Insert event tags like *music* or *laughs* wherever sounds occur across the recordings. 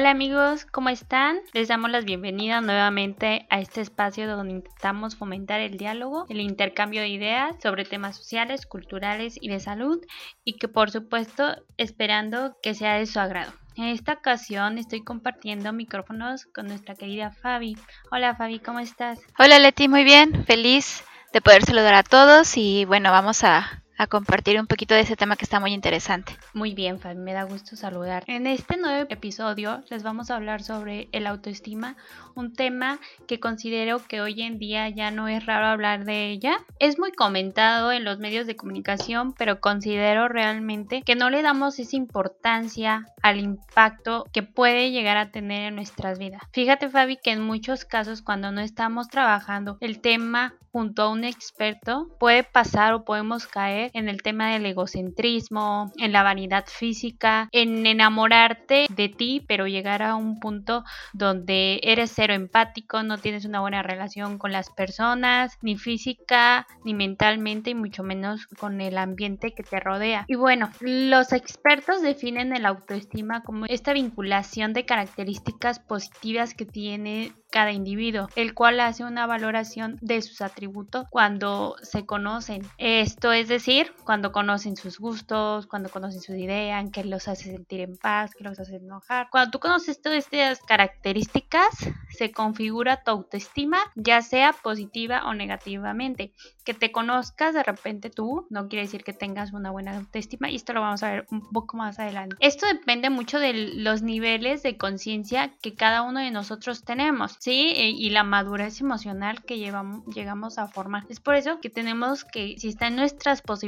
Hola amigos, ¿cómo están? Les damos las bienvenidas nuevamente a este espacio donde intentamos fomentar el diálogo, el intercambio de ideas sobre temas sociales, culturales y de salud y que por supuesto esperando que sea de su agrado. En esta ocasión estoy compartiendo micrófonos con nuestra querida Fabi. Hola Fabi, ¿cómo estás? Hola Leti, muy bien, feliz de poder saludar a todos y bueno, vamos a a compartir un poquito de ese tema que está muy interesante. Muy bien, Fabi, me da gusto saludar. En este nuevo episodio les vamos a hablar sobre el autoestima, un tema que considero que hoy en día ya no es raro hablar de ella. Es muy comentado en los medios de comunicación, pero considero realmente que no le damos esa importancia al impacto que puede llegar a tener en nuestras vidas. Fíjate, Fabi, que en muchos casos cuando no estamos trabajando el tema junto a un experto puede pasar o podemos caer en el tema del egocentrismo, en la vanidad física, en enamorarte de ti, pero llegar a un punto donde eres cero empático, no tienes una buena relación con las personas, ni física, ni mentalmente, y mucho menos con el ambiente que te rodea. Y bueno, los expertos definen el autoestima como esta vinculación de características positivas que tiene cada individuo, el cual hace una valoración de sus atributos cuando se conocen. Esto es decir, cuando conocen sus gustos, cuando conocen sus ideas, que los hace sentir en paz, que los hace enojar. Cuando tú conoces todas estas características, se configura tu autoestima, ya sea positiva o negativamente. Que te conozcas de repente tú no quiere decir que tengas una buena autoestima y esto lo vamos a ver un poco más adelante. Esto depende mucho de los niveles de conciencia que cada uno de nosotros tenemos, ¿sí? E, y la madurez emocional que llevamos, llegamos a formar. Es por eso que tenemos que, si está en nuestras posibilidades,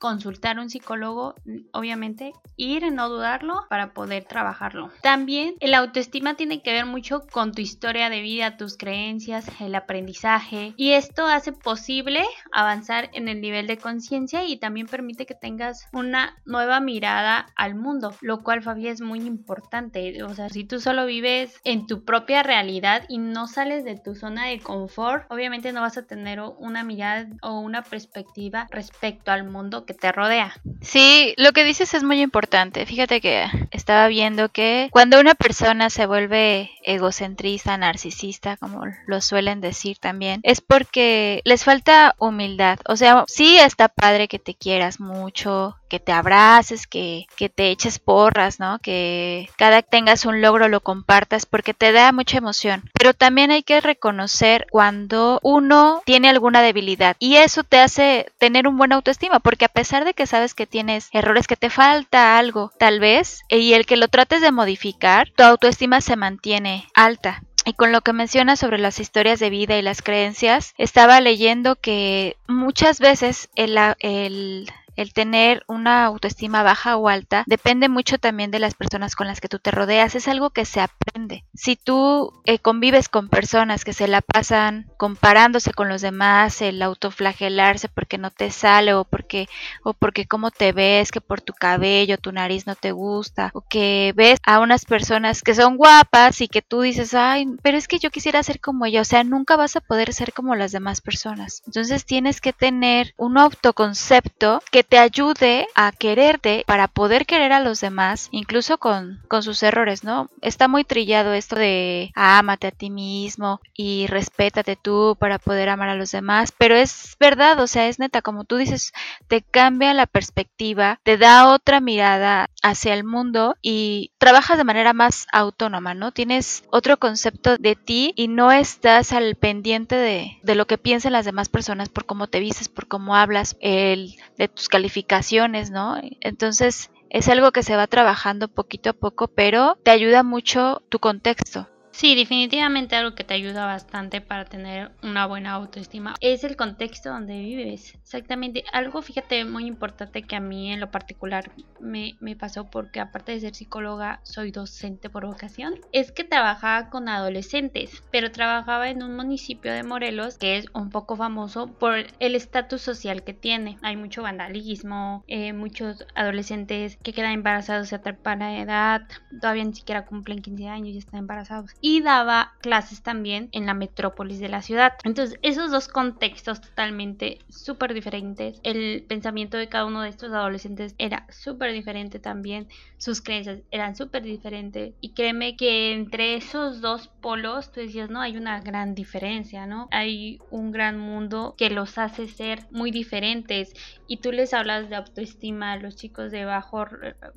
consultar un psicólogo, obviamente, ir no dudarlo para poder trabajarlo. También el autoestima tiene que ver mucho con tu historia de vida, tus creencias, el aprendizaje y esto hace posible avanzar en el nivel de conciencia y también permite que tengas una nueva mirada al mundo, lo cual Fabi es muy importante. O sea, si tú solo vives en tu propia realidad y no sales de tu zona de confort, obviamente no vas a tener una mirada o una perspectiva respecto al mundo que te rodea. Sí, lo que dices es muy importante. Fíjate que estaba viendo que cuando una persona se vuelve egocentrista, narcisista, como lo suelen decir también, es porque les falta humildad. O sea, sí está padre que te quieras mucho, que te abraces, que, que te eches porras, ¿no? Que cada que tengas un logro lo compartas porque te da mucha emoción. Pero también hay que reconocer cuando uno tiene alguna debilidad y eso te hace tener un buen autoestima porque a pesar de que sabes que tienes errores, que te falta algo, tal vez, y el que lo trates de modificar, tu autoestima se mantiene alta. Y con lo que mencionas sobre las historias de vida y las creencias, estaba leyendo que muchas veces el, el el tener una autoestima baja o alta depende mucho también de las personas con las que tú te rodeas. Es algo que se aprende. Si tú eh, convives con personas que se la pasan comparándose con los demás, el autoflagelarse porque no te sale o porque o porque cómo te ves, que por tu cabello, tu nariz no te gusta, o que ves a unas personas que son guapas y que tú dices, ay, pero es que yo quisiera ser como ella. O sea, nunca vas a poder ser como las demás personas. Entonces tienes que tener un autoconcepto que te ayude a quererte para poder querer a los demás, incluso con, con sus errores, ¿no? Está muy trillado esto de ámate a ti mismo y respétate tú para poder amar a los demás, pero es verdad, o sea, es neta, como tú dices, te cambia la perspectiva, te da otra mirada hacia el mundo y trabajas de manera más autónoma, ¿no? Tienes otro concepto de ti y no estás al pendiente de, de lo que piensan las demás personas por cómo te vistes, por cómo hablas, el, de tus calificaciones, ¿no? Entonces es algo que se va trabajando poquito a poco, pero te ayuda mucho tu contexto. Sí, definitivamente algo que te ayuda bastante para tener una buena autoestima es el contexto donde vives. Exactamente, algo fíjate muy importante que a mí en lo particular me, me pasó porque aparte de ser psicóloga soy docente por vocación, es que trabajaba con adolescentes, pero trabajaba en un municipio de Morelos que es un poco famoso por el estatus social que tiene. Hay mucho vandalismo, eh, muchos adolescentes que quedan embarazados a temprana edad, todavía ni siquiera cumplen 15 años y están embarazados y daba clases también en la metrópolis de la ciudad. Entonces, esos dos contextos totalmente súper diferentes. El pensamiento de cada uno de estos adolescentes era súper diferente también. Sus creencias eran súper diferentes. Y créeme que entre esos dos polos, tú decías, no, hay una gran diferencia, ¿no? Hay un gran mundo que los hace ser muy diferentes. Y tú les hablas de autoestima a los chicos de bajo,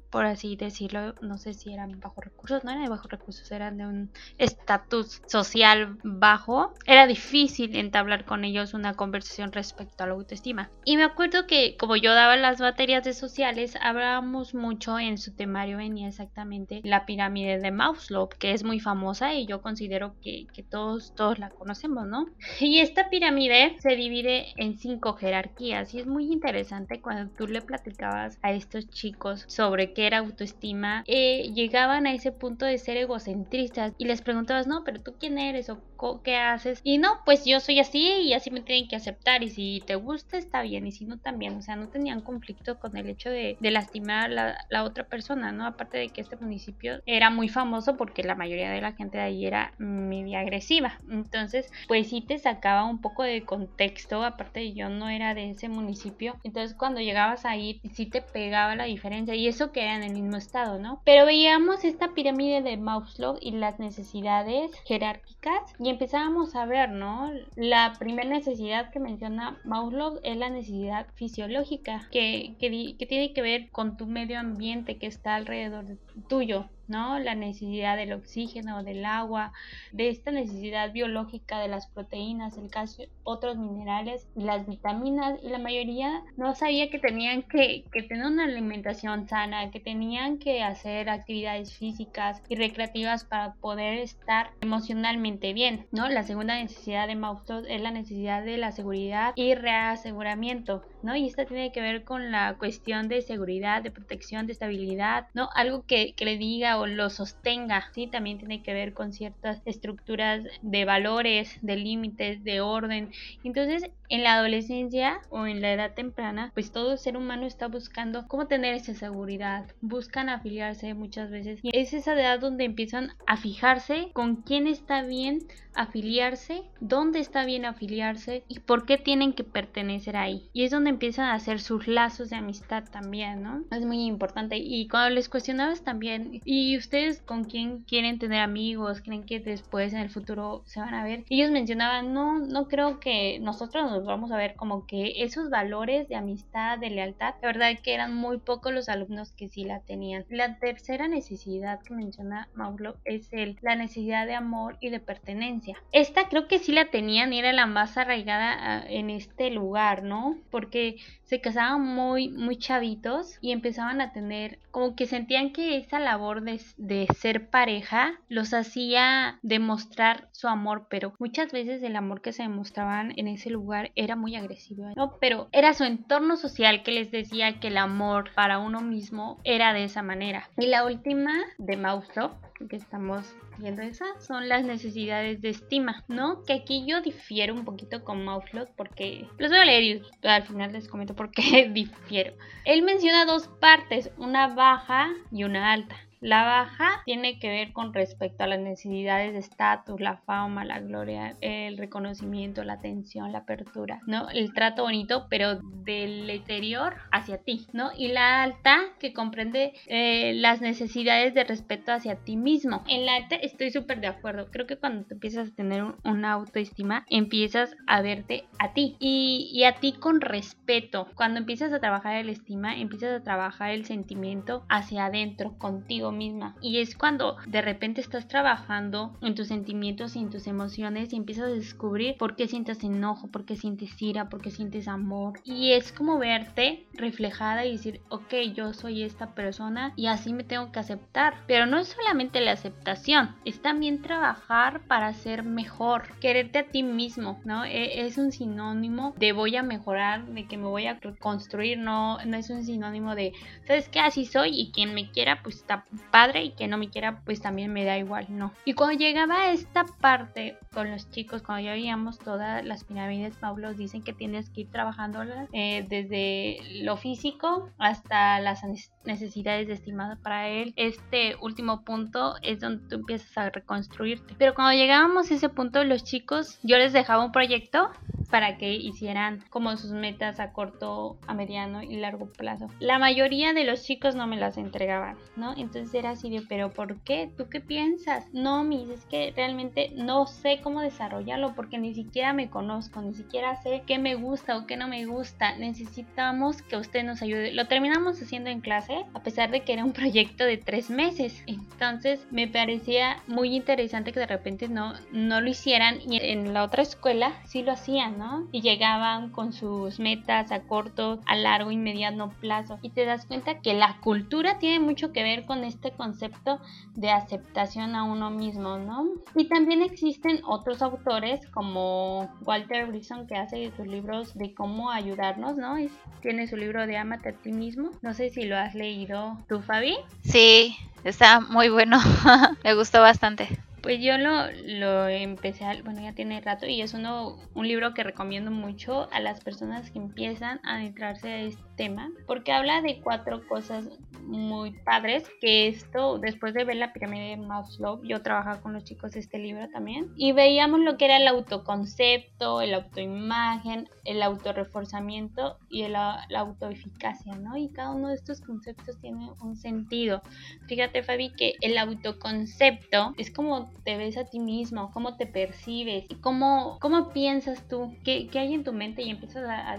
por así decirlo, no sé si eran bajo recursos, no eran de bajos recursos, eran de un estatus social bajo. Era difícil entablar con ellos una conversación respecto a la autoestima. Y me acuerdo que como yo daba las materias de sociales, hablábamos mucho en su temario venía exactamente la pirámide de Maslow, que es muy famosa y yo considero que, que todos, todos la conocemos, ¿no? Y esta pirámide se divide en cinco jerarquías y es muy interesante cuando tú le platicabas a estos chicos sobre qué era autoestima, eh, llegaban a ese punto de ser egocentristas y les preguntabas, no, pero tú quién eres o qué haces. Y no, pues yo soy así y así me tienen que aceptar y si te gusta está bien y si no también. O sea, no tenían conflicto con el hecho de, lastimar a la, otra persona, ¿no? Aparte de que este municipio era muy famoso porque la mayoría de la gente de ahí era media agresiva. Entonces, pues sí te sacaba un poco de contexto. Aparte de yo no era de ese municipio. Entonces cuando llegabas ahí sí te pegaba la diferencia. Y eso que era en el mismo estado, ¿no? Pero veíamos esta pirámide de Maslow y las necesidades jerárquicas y empezábamos a ver, ¿no? La primera necesidad que menciona Maslow es la necesidad fisiológica, que, que, que tiene que ver con tu medio ambiente que está alrededor tuyo. ¿No? La necesidad del oxígeno, del agua, de esta necesidad biológica de las proteínas, el calcio, otros minerales, las vitaminas y la mayoría no sabía que tenían que, que tener una alimentación sana, que tenían que hacer actividades físicas y recreativas para poder estar emocionalmente bien, ¿no? La segunda necesidad de Maslow es la necesidad de la seguridad y reaseguramiento, ¿no? Y esta tiene que ver con la cuestión de seguridad, de protección, de estabilidad, ¿no? Algo que, que le diga o lo sostenga, ¿sí? También tiene que ver con ciertas estructuras de valores, de límites, de orden. Entonces, en la adolescencia o en la edad temprana, pues todo ser humano está buscando cómo tener esa seguridad, buscan afiliarse muchas veces y es esa edad donde empiezan a fijarse con quién está bien afiliarse, dónde está bien afiliarse y por qué tienen que pertenecer ahí. Y es donde empiezan a hacer sus lazos de amistad también, ¿no? Es muy importante. Y cuando les cuestionabas también, ¿y ustedes con quién quieren tener amigos? ¿Creen que después en el futuro se van a ver? Ellos mencionaban, no, no creo que nosotros nos vamos a ver como que esos valores de amistad, de lealtad, la verdad que eran muy pocos los alumnos que sí la tenían. La tercera necesidad que menciona Mauro es el, la necesidad de amor y de pertenencia esta creo que sí la tenían y era la más arraigada ah, en este lugar, ¿no? Porque se casaban muy, muy chavitos y empezaban a tener, como que sentían que esa labor de, de ser pareja los hacía demostrar su amor, pero muchas veces el amor que se demostraban en ese lugar era muy agresivo, ¿no? Pero era su entorno social que les decía que el amor para uno mismo era de esa manera. Y la última de Mauso, que estamos viendo esa, son las necesidades de estima, ¿no? Que aquí yo difiero un poquito con Maslow porque los voy a leer y al final les comento por qué *laughs* difiero. Él menciona dos partes, una baja y una alta. La baja tiene que ver con respecto a las necesidades de estatus, la fama, la gloria, el reconocimiento, la atención, la apertura, ¿no? El trato bonito, pero del exterior hacia ti, ¿no? Y la alta que comprende eh, las necesidades de respeto hacia ti mismo. En la alta estoy súper de acuerdo. Creo que cuando te empiezas a tener una autoestima, empiezas a verte a ti y, y a ti con respeto. Cuando empiezas a trabajar el estima, empiezas a trabajar el sentimiento hacia adentro, contigo misma. Y es cuando de repente estás trabajando en tus sentimientos y en tus emociones y empiezas a descubrir por qué sientes enojo, por qué sientes ira, por qué sientes amor. Y es como verte reflejada y decir, ok, yo soy esta persona y así me tengo que aceptar. Pero no es solamente la aceptación, es también trabajar para ser mejor, quererte a ti mismo, ¿no? E, es un sinónimo de voy a mejorar, de que me voy a construir, no, no es un sinónimo de, ¿sabes qué? Así soy y quien me quiera, pues está padre y que no me quiera, pues también me da igual, no. Y cuando llegaba a esta parte con los chicos, cuando ya veíamos todas las pirámides, Pablo dicen que tienes que ir trabajándolas eh, desde lo físico hasta las necesidades estimadas para él. Este último punto es donde tú empiezas a reconstruirte. Pero cuando llegábamos a ese punto, los chicos, yo les dejaba un proyecto para que hicieran como sus metas a corto, a mediano y largo plazo. La mayoría de los chicos no me las entregaban, ¿no? Entonces era así de, pero ¿por qué? ¿Tú qué piensas? No, mis, es que realmente no sé cómo desarrollarlo porque ni siquiera me conozco, ni siquiera sé qué me gusta o qué no me gusta. Necesitamos que usted nos ayude. Lo terminamos haciendo en clase, a pesar de que era un proyecto de tres meses. Entonces me parecía muy interesante que de repente no, no lo hicieran y en la otra escuela sí lo hacían, y llegaban con sus metas a corto, a largo y mediano plazo. Y te das cuenta que la cultura tiene mucho que ver con este concepto de aceptación a uno mismo, ¿no? Y también existen otros autores como Walter Brisson que hace sus libros de cómo ayudarnos, ¿no? tiene su libro de Amate a ti mismo. No sé si lo has leído tú, Fabi. Sí, está muy bueno. *laughs* Me gustó bastante. Pues yo lo, lo empecé, bueno, ya tiene rato y es uno, un libro que recomiendo mucho a las personas que empiezan a adentrarse a este tema, porque habla de cuatro cosas muy padres, que esto, después de ver la pirámide de Maslow, yo trabajaba con los chicos este libro también, y veíamos lo que era el autoconcepto, el autoimagen, el autorreforzamiento y la autoeficacia, ¿no? Y cada uno de estos conceptos tiene un sentido. Fíjate, Fabi, que el autoconcepto es como te ves a ti mismo, cómo te percibes, cómo, cómo piensas tú, qué, qué hay en tu mente y empiezas a, a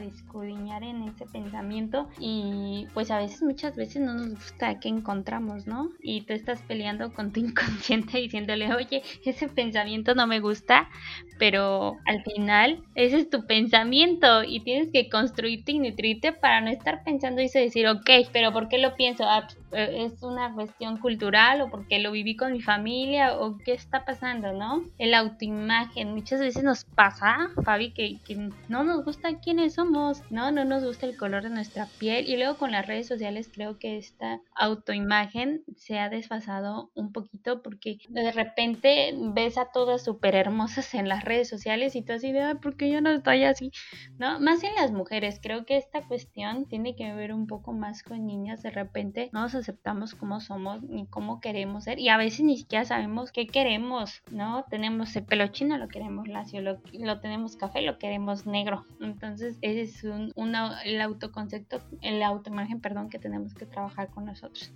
en ese pensamiento y pues a veces, muchas veces no nos gusta qué encontramos, ¿no? Y tú estás peleando con tu *laughs* inconsciente diciéndole, oye, ese pensamiento no me gusta, pero al final ese es tu pensamiento y tienes que construirte y nutrirte para no estar pensando y decir, ok, pero ¿por qué lo pienso? Ah, eh, ¿Es una cuestión cultural o porque lo viví con mi familia o qué está pasando, no? El autoimagen, muchas veces nos pasa, Fabi, que, no nos gusta quiénes somos, ¿no? No nos gusta el color de nuestra piel y luego con las redes sociales creo que esta autoimagen se ha desfasado un poquito porque de repente ves a todas súper hermosas en las redes sociales y tú así de, ¿por qué yo no estoy así? ¿No? Más en las mujeres, creo que esta cuestión tiene que ver un poco más con niñas, de repente no nos aceptamos como somos ni cómo queremos ser y a veces ni siquiera sabemos qué queremos, ¿no? Tenemos el pelo chino, lo queremos lacio, lo, lo tenemos café, lo queremos negro. Entonces ese es un, el autoconcepto, el autoimagen, perdón, que tenemos que trabajar con nosotros.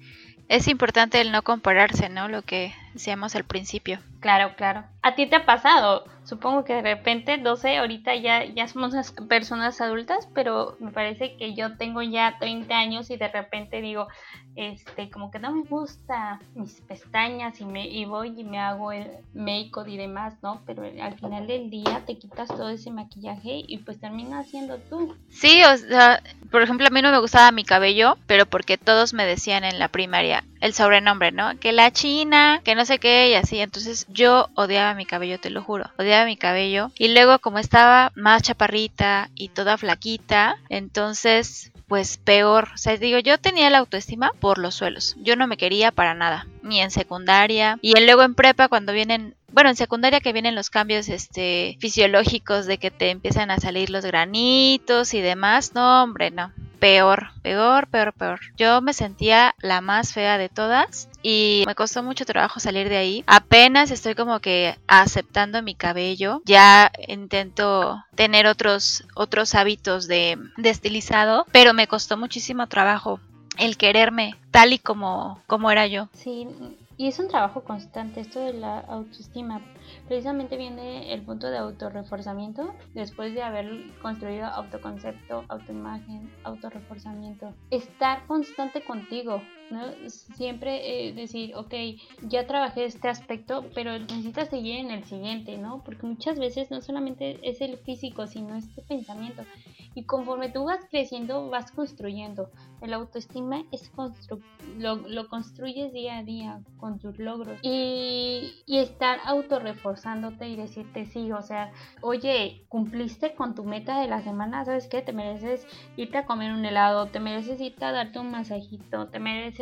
Es importante el no compararse, ¿no? Lo que decíamos al principio. Claro, claro. ¿A ti te ha pasado? Supongo que de repente, no sé, ahorita ya, ya somos personas adultas, pero me parece que yo tengo ya 30 años y de repente digo, este, como que no me gusta mis pestañas y me y voy y me hago el make-up y demás, ¿no? Pero al final del día te quitas todo ese maquillaje y pues termina siendo tú. Sí, o sea, por ejemplo, a mí no me gustaba mi cabello, pero porque todos me decían en la primaria el sobrenombre, ¿no? Que la china, que no sé qué y así. Entonces yo mi cabello, te lo juro. Odiaba mi cabello. Y luego como estaba más chaparrita y toda flaquita, entonces pues peor. O sea, digo, yo tenía la autoestima por los suelos. Yo no me quería para nada, ni en secundaria. Y luego en prepa cuando vienen bueno, en secundaria que vienen los cambios este fisiológicos de que te empiezan a salir los granitos y demás. No, hombre, no peor, peor, peor, peor. Yo me sentía la más fea de todas y me costó mucho trabajo salir de ahí. Apenas estoy como que aceptando mi cabello. Ya intento tener otros otros hábitos de, de estilizado, pero me costó muchísimo trabajo el quererme tal y como como era yo. Sí, y es un trabajo constante esto de la autoestima precisamente viene el punto de autorreforzamiento después de haber construido autoconcepto, autoimagen, autorreforzamiento. Estar constante contigo, ¿no? Siempre eh, decir, ok, ya trabajé este aspecto, pero necesitas seguir en el siguiente, ¿no? Porque muchas veces no solamente es el físico, sino este pensamiento. Y conforme tú vas creciendo, vas construyendo. El autoestima es constru lo, lo, construyes día a día con tus logros y, y estar autorreforzándote y decirte sí, o sea, oye, cumpliste con tu meta de la semana, ¿sabes qué? Te mereces irte a comer un helado, te mereces irte a darte un masajito, te mereces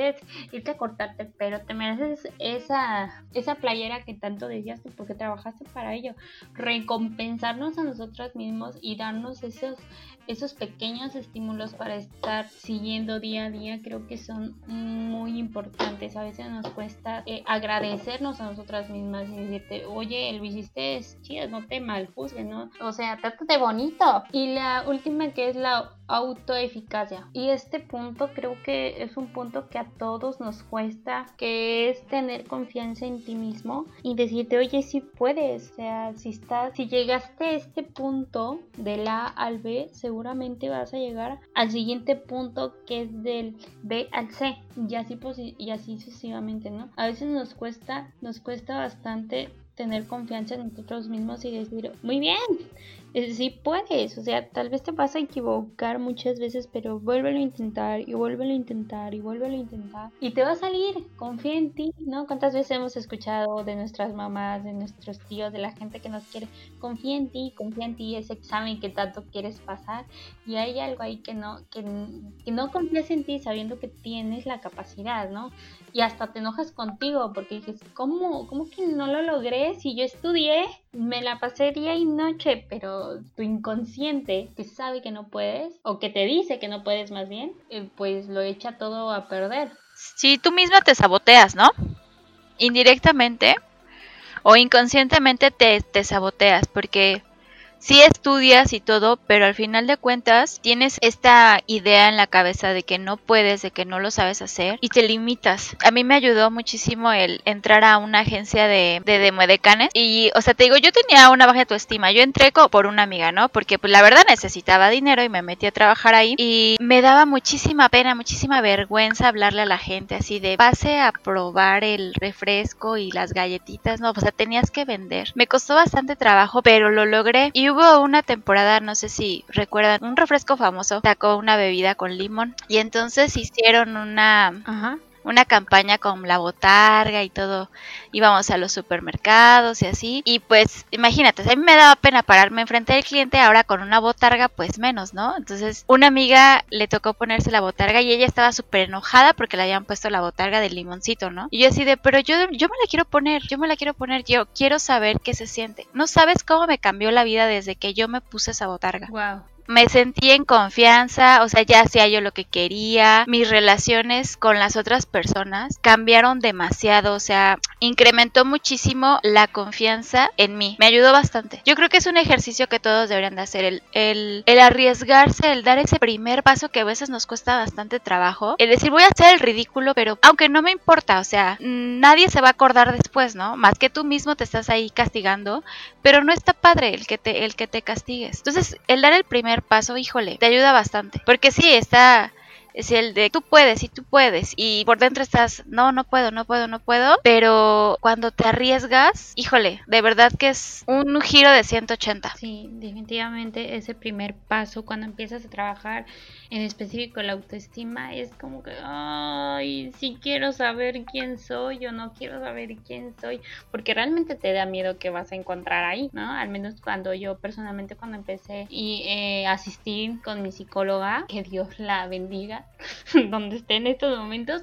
irte a cortarte el pelo, te mereces esa, esa playera que tanto decías porque trabajaste para ello. Recompensarnos a nosotros mismos y darnos esos, esos pequeños estímulos para estar siguiendo día a día creo que son muy importantes. A veces nos cuesta eh, agradecernos a nosotras mismas y decirte, oye, lo hiciste chido, no te maljuzgues, ¿no? O sea, trátate bonito. Y la última que es la autoeficacia. Y este punto creo que es un punto que a todos nos cuesta, que es tener confianza en ti mismo y decirte, oye, si puedes, o sea, si estás, si llegaste a este punto del A al B, seguramente vas a llegar al siguiente punto que es del B al C y así, y así sucesivamente, ¿no? A veces nos cuesta, nos cuesta bastante tener confianza en nosotros mismos y decir, muy bien, sí puedes, o sea, tal vez te vas a equivocar muchas veces, pero vuélvelo a intentar y vuélvelo a intentar y vuélvelo a intentar y te va a salir, confía en ti, ¿no? ¿Cuántas veces hemos escuchado de nuestras mamás, de nuestros tíos, de la gente que nos quiere, confía en ti, confía en ti, ese examen que tanto quieres pasar y hay algo ahí que no, que, que no confías en ti sabiendo que tienes la capacidad, ¿no? Y hasta te enojas contigo porque dices, ¿cómo, cómo que no lo logré si yo estudié? Me la pasé día y noche, pero tu inconsciente que sabe que no puedes, o que te dice que no puedes más bien, eh, pues lo echa todo a perder. Si tú misma te saboteas, ¿no? Indirectamente o inconscientemente te, te saboteas, porque sí estudias y todo, pero al final de cuentas tienes esta idea en la cabeza de que no puedes, de que no lo sabes hacer y te limitas. A mí me ayudó muchísimo el entrar a una agencia de, de demodecanes y, o sea, te digo, yo tenía una baja autoestima. Yo entré por una amiga, ¿no? Porque pues la verdad necesitaba dinero y me metí a trabajar ahí y me daba muchísima pena, muchísima vergüenza hablarle a la gente así de pase a probar el refresco y las galletitas, no, o sea, tenías que vender. Me costó bastante trabajo, pero lo logré y hubo una temporada, no sé si recuerdan, un refresco famoso sacó una bebida con limón y entonces hicieron una Ajá una campaña con la botarga y todo. Íbamos a los supermercados y así. Y pues, imagínate, a mí me daba pena pararme enfrente del cliente, ahora con una botarga, pues menos, ¿no? Entonces, una amiga le tocó ponerse la botarga y ella estaba súper enojada porque le habían puesto la botarga del limoncito, ¿no? Y yo así de, pero yo, yo me la quiero poner, yo me la quiero poner, yo quiero saber qué se siente. No sabes cómo me cambió la vida desde que yo me puse esa botarga. Wow me sentí en confianza, o sea, ya hacía yo lo que quería, mis relaciones con las otras personas cambiaron demasiado, o sea, incrementó muchísimo la confianza en mí, me ayudó bastante. Yo creo que es un ejercicio que todos deberían de hacer, el, el, el arriesgarse, el dar ese primer paso que a veces nos cuesta bastante trabajo, el decir voy a hacer el ridículo, pero aunque no me importa, o sea, nadie se va a acordar después, ¿no? Más que tú mismo te estás ahí castigando, pero no está padre el que te, el que te castigues. Entonces, el dar el primer paso, híjole, te ayuda bastante. Porque sí, está es el de tú puedes y tú puedes y por dentro estás no no puedo no puedo no puedo pero cuando te arriesgas híjole de verdad que es un giro de 180 sí definitivamente ese primer paso cuando empiezas a trabajar en específico la autoestima es como que ay si quiero saber quién soy o no quiero saber quién soy porque realmente te da miedo que vas a encontrar ahí no al menos cuando yo personalmente cuando empecé y eh, asistir con mi psicóloga que Dios la bendiga *laughs* donde esté en estos momentos,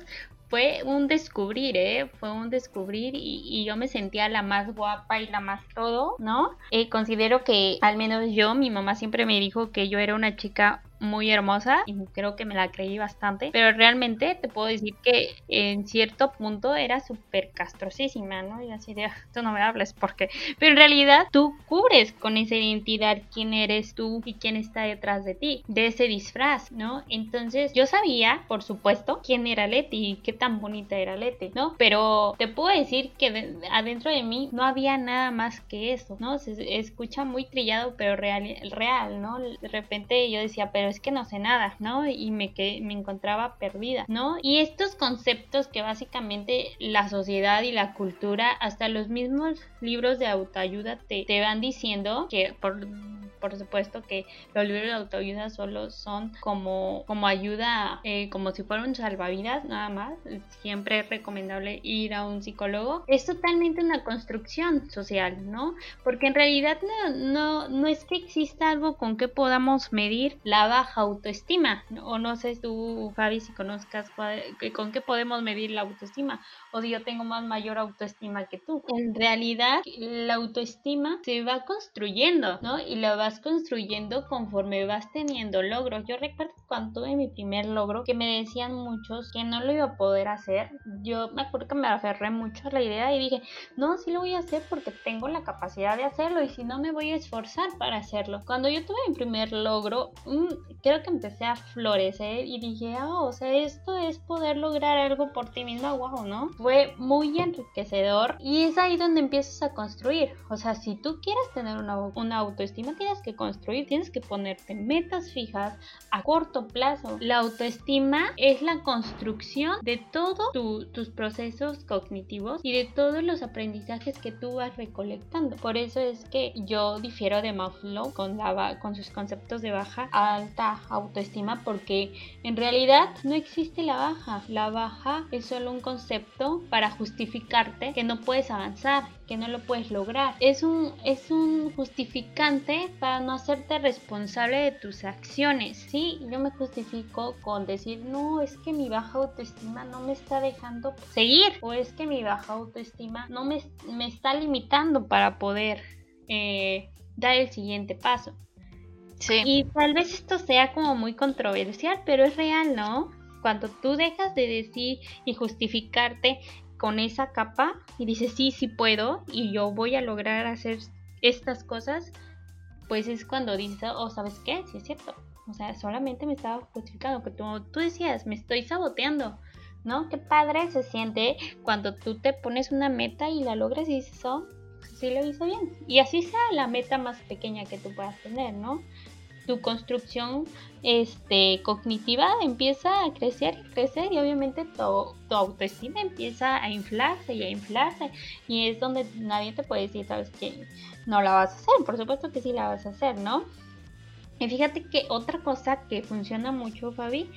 fue un descubrir, ¿eh? Fue un descubrir y, yo me sentía la más guapa y la más todo, ¿no? Eh, considero que al menos yo, mi mamá siempre me dijo que yo era una chica muy hermosa y creo que me la creí bastante, pero realmente te puedo decir que en cierto punto era súper castrosísima, ¿no? Y así de, ah, tú no me hables porque, pero en realidad tú cubres con esa identidad quién eres tú y quién está detrás de ti, de ese disfraz, ¿no? Entonces yo sabía, por supuesto, quién era Leti y qué tan bonita era Leti, ¿no? Pero te puedo decir que adentro de mí no había nada más que eso, ¿no? Se escucha muy trillado, pero real, real, ¿no? De repente yo decía, pero es que no sé nada, ¿no? Y me, que, me encontraba perdida, ¿no? Y estos conceptos que básicamente la sociedad y la cultura, hasta los mismos libros de autoayuda te, te van diciendo que por por supuesto que los libros de autoayuda solo son como, como ayuda, eh, como si fuera un salvavidas, nada más. Siempre es recomendable ir a un psicólogo. Es totalmente una construcción social, ¿no? Porque en realidad no, no, no es que exista algo con que podamos medir la baja autoestima. O no sé tú, Fabi, si conozcas con qué podemos medir la autoestima. O yo tengo más mayor autoestima que tú. En realidad, la autoestima se va construyendo, ¿no? Y la vas construyendo conforme vas teniendo logros. Yo recuerdo cuando tuve mi primer logro que me decían muchos que no lo iba a poder hacer. Yo me acuerdo que me aferré mucho a la idea y dije, no, sí lo voy a hacer porque tengo la capacidad de hacerlo y si no me voy a esforzar para hacerlo. Cuando yo tuve mi primer logro, mm, creo que empecé a florecer y dije, ah, o sea, esto es poder lograr algo por ti misma, wow, ¿no? Fue muy enriquecedor y es ahí donde empiezas a construir. O sea, si tú quieres tener una, una autoestima, tienes que construir, tienes que ponerte metas fijas a corto plazo. La autoestima es la construcción de todos tus procesos cognitivos y de todos los aprendizajes que tú vas recolectando. Por eso es que yo difiero de Maslow con, la, con sus conceptos de baja a alta autoestima porque en realidad no existe la baja. La baja es solo un concepto para justificarte que no puedes avanzar, que no lo puedes lograr. Es un, es un justificante para no hacerte responsable de tus acciones. Sí, yo me justifico con decir, no, es que mi baja autoestima no me está dejando seguir. O es que mi baja autoestima no me, me está limitando para poder eh, dar el siguiente paso. Sí. Y tal vez esto sea como muy controversial, pero es real, ¿no? Cuando tú dejas de decir y justificarte con esa capa y dices, sí, sí puedo y yo voy a lograr hacer estas cosas, pues es cuando dices, oh, ¿sabes qué? Sí es cierto. O sea, solamente me estaba justificando, que tú, tú decías, me estoy saboteando, ¿no? Qué padre se siente cuando tú te pones una meta y la logras y dices, oh, sí lo hice bien. Y así sea la meta más pequeña que tú puedas tener, ¿no? Tu construcción este, cognitiva empieza a crecer y crecer y obviamente tu, tu, autoestima empieza a inflarse y a inflarse y es donde nadie te puede decir, sabes que no la vas a hacer, por supuesto que sí la vas a hacer, ¿no? Y fíjate que otra cosa que funciona mucho, Fabi,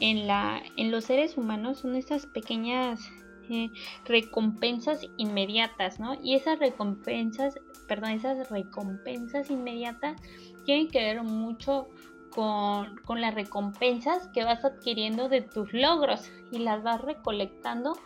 en, la, en los seres humanos son esas pequeñas recompensas inmediatas, ¿no? Y esas recompensas, perdón, esas recompensas inmediatas tienen que ver mucho con, las recompensas que vas adquiriendo de tus logros y las vas recolectando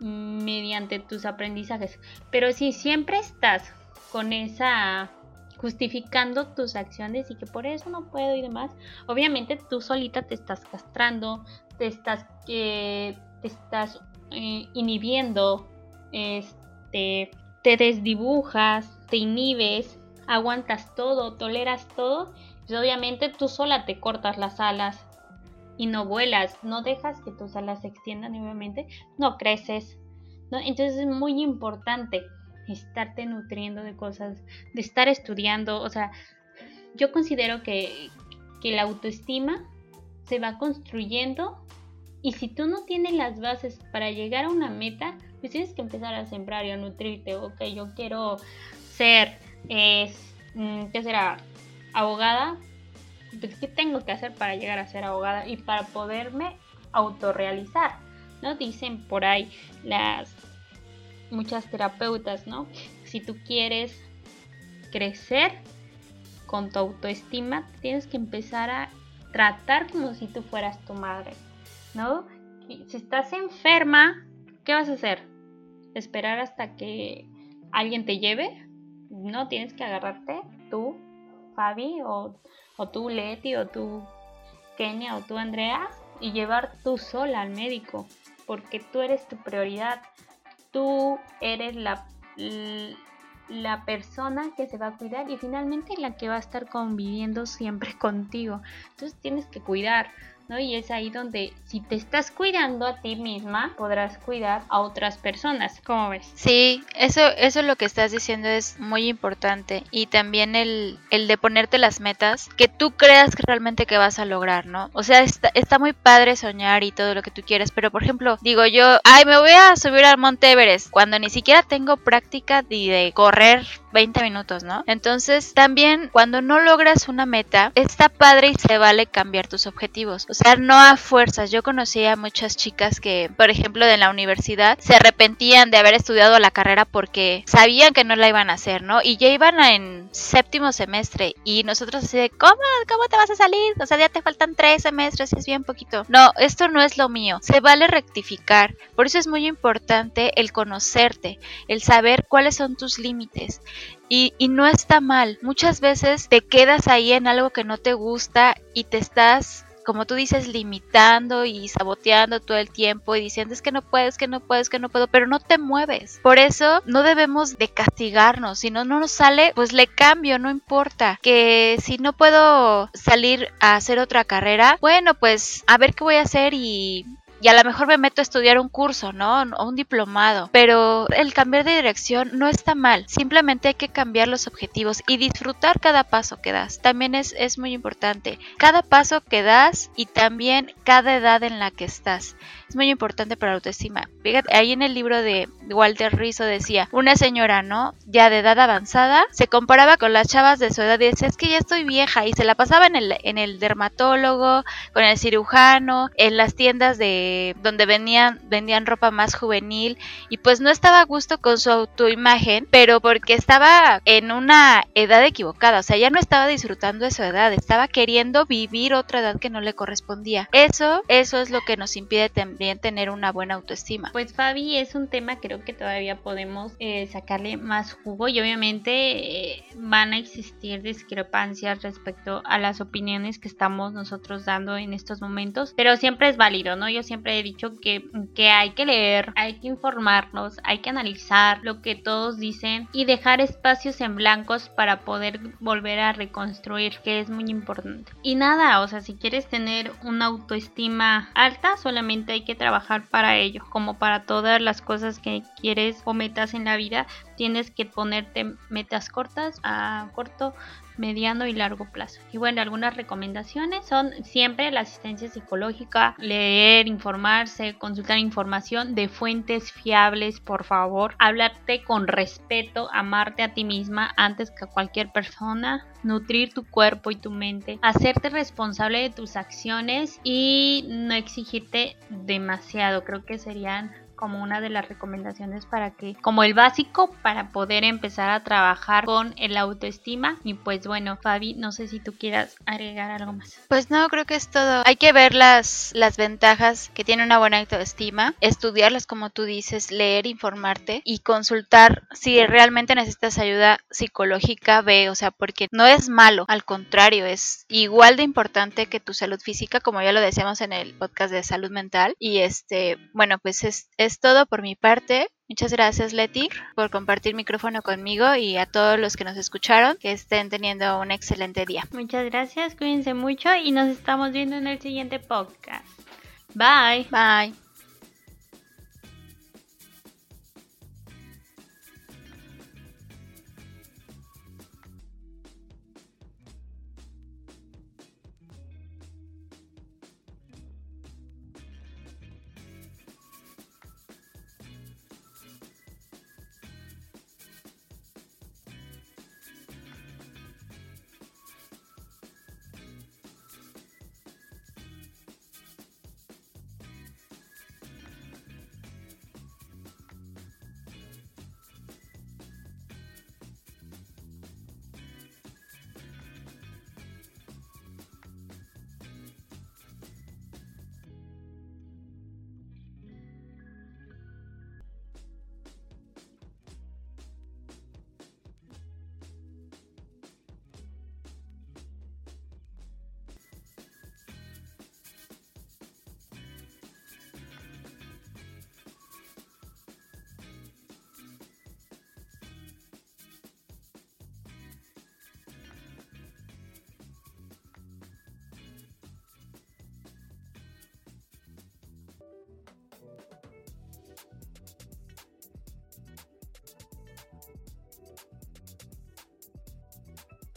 mediante tus aprendizajes. Pero si siempre estás con esa justificando tus acciones y que por eso no puedo y demás, obviamente tú solita te estás castrando, te estás, eh, te estás eh, inhibiendo, este, te desdibujas, te inhibes aguantas todo, toleras todo, pues obviamente tú sola te cortas las alas y no vuelas, no dejas que tus alas se extiendan obviamente no creces. Entonces es muy importante estarte nutriendo de cosas, de estar estudiando, o sea, yo considero que, que la autoestima se va construyendo y si tú no tienes las bases para llegar a una meta, pues tienes que empezar a sembrar y a nutrirte. Ok, yo quiero ser es, mm, ¿qué será? Abogada. Pues, ¿Qué tengo que hacer para llegar a ser abogada y para poderme autorrealizar? ¿No? Dicen por ahí las muchas terapeutas, ¿no? Si tú quieres crecer con tu autoestima, tienes que empezar a tratar como si tú fueras tu madre, ¿no? Si estás enferma, ¿qué vas a hacer? ¿Esperar hasta que alguien te lleve? no tienes que agarrarte tú, Fabi, o, o tú, Leti, o tú, Kenia, o tú, Andrea, y llevar tú sola al médico, porque tú eres tu prioridad, tú eres la, la persona que se va a cuidar y finalmente la que va a estar conviviendo siempre *laughs* contigo. Entonces tienes que cuidar ¿no? Y es ahí donde si te estás cuidando a ti misma, podrás cuidar a otras personas. ¿Cómo ves? Sí, eso, eso lo que estás diciendo es muy importante. Y también el, el de ponerte las metas que tú creas que realmente que vas a lograr, ¿no? O sea, está, está muy padre soñar y todo lo que tú quieras, pero por ejemplo, digo yo, ay, me voy a subir al Monte Everest cuando ni siquiera tengo práctica ni de correr 20 minutos, ¿no? Entonces, también cuando no logras una meta, está padre y se vale cambiar tus objetivos. O sea, no a fuerzas. Yo conocí a muchas chicas que, por ejemplo, de la universidad, se arrepentían de haber estudiado la carrera porque sabían que no la iban a hacer, ¿no? Y ya iban en séptimo semestre y nosotros así de, ¿cómo? ¿Cómo te vas a salir? O sea, ya te faltan tres semestres, es bien poquito. No, esto no es lo mío. Se vale rectificar. Por eso es muy importante el conocerte, el saber cuáles son tus límites. Y, y, no está mal. Muchas veces te quedas ahí en algo que no te gusta y te estás, como tú dices, limitando y saboteando todo el tiempo y diciendo es que no puedes, que no puedes, que no puedo, pero no te mueves. Por eso no debemos de castigarnos. Si no, no nos sale, pues le cambio, no importa. Que si no puedo salir a hacer otra carrera, bueno, pues a ver qué voy a hacer y y a lo mejor me meto a estudiar un curso, ¿no? O un diplomado. Pero el cambiar de dirección no está mal. Simplemente hay que cambiar los objetivos y disfrutar cada paso que das. También es, es muy importante. Cada paso que das y también cada edad en la que estás. Muy importante para la autoestima. Fíjate, ahí en el libro de Walter Rizzo decía, una señora, ¿no? Ya de edad avanzada, se comparaba con las chavas de su edad y decía, es que ya estoy vieja. Y se la pasaba en el, en el dermatólogo, con el cirujano, en las tiendas de donde venían, vendían ropa más juvenil y pues no estaba a gusto con su autoimagen, pero porque estaba en una edad equivocada, o sea, ya no estaba disfrutando de su edad, estaba queriendo vivir otra edad que no le correspondía. Eso, eso es lo que nos impide también tener una buena autoestima. Pues Fabi, es un tema creo que todavía podemos eh, sacarle más jugo y obviamente eh, van a existir discrepancias respecto a las opiniones que estamos nosotros dando en estos momentos, pero siempre es válido, ¿no? Yo siempre he dicho que, que hay que leer, hay que informarnos, hay que analizar lo que todos dicen y dejar espacios en blancos para poder volver a reconstruir, que es muy importante. Y nada, o sea, si quieres tener una autoestima alta, solamente hay que trabajar para ello, como para todas las cosas que quieres o metas en la vida, tienes que ponerte metas cortas a corto, mediano y largo plazo. Y bueno, algunas recomendaciones son siempre la asistencia psicológica, leer, informarse, consultar información de fuentes fiables, por favor, hablarte con respeto, amarte a ti misma antes que a cualquier persona, nutrir tu cuerpo y tu mente, hacerte responsable de tus acciones y no exigirte demasiado. Creo que serían como una de las recomendaciones para que, como el básico para poder empezar a trabajar con el autoestima. Y pues bueno, Fabi, no sé si tú quieras agregar algo más. Pues no, creo que es todo. Hay que ver las, las ventajas que tiene una buena autoestima, estudiarlas como tú dices, leer, informarte y consultar si realmente necesitas ayuda psicológica, ve, o sea, porque no es malo, al contrario, es igual de importante que tu salud física, como ya lo decíamos en el podcast de salud mental. Y este, bueno, pues es es todo por mi parte. Muchas gracias Leti por compartir micrófono conmigo y a todos los que nos escucharon que estén teniendo un excelente día. Muchas gracias, cuídense mucho y nos estamos viendo en el siguiente podcast. Bye. Bye.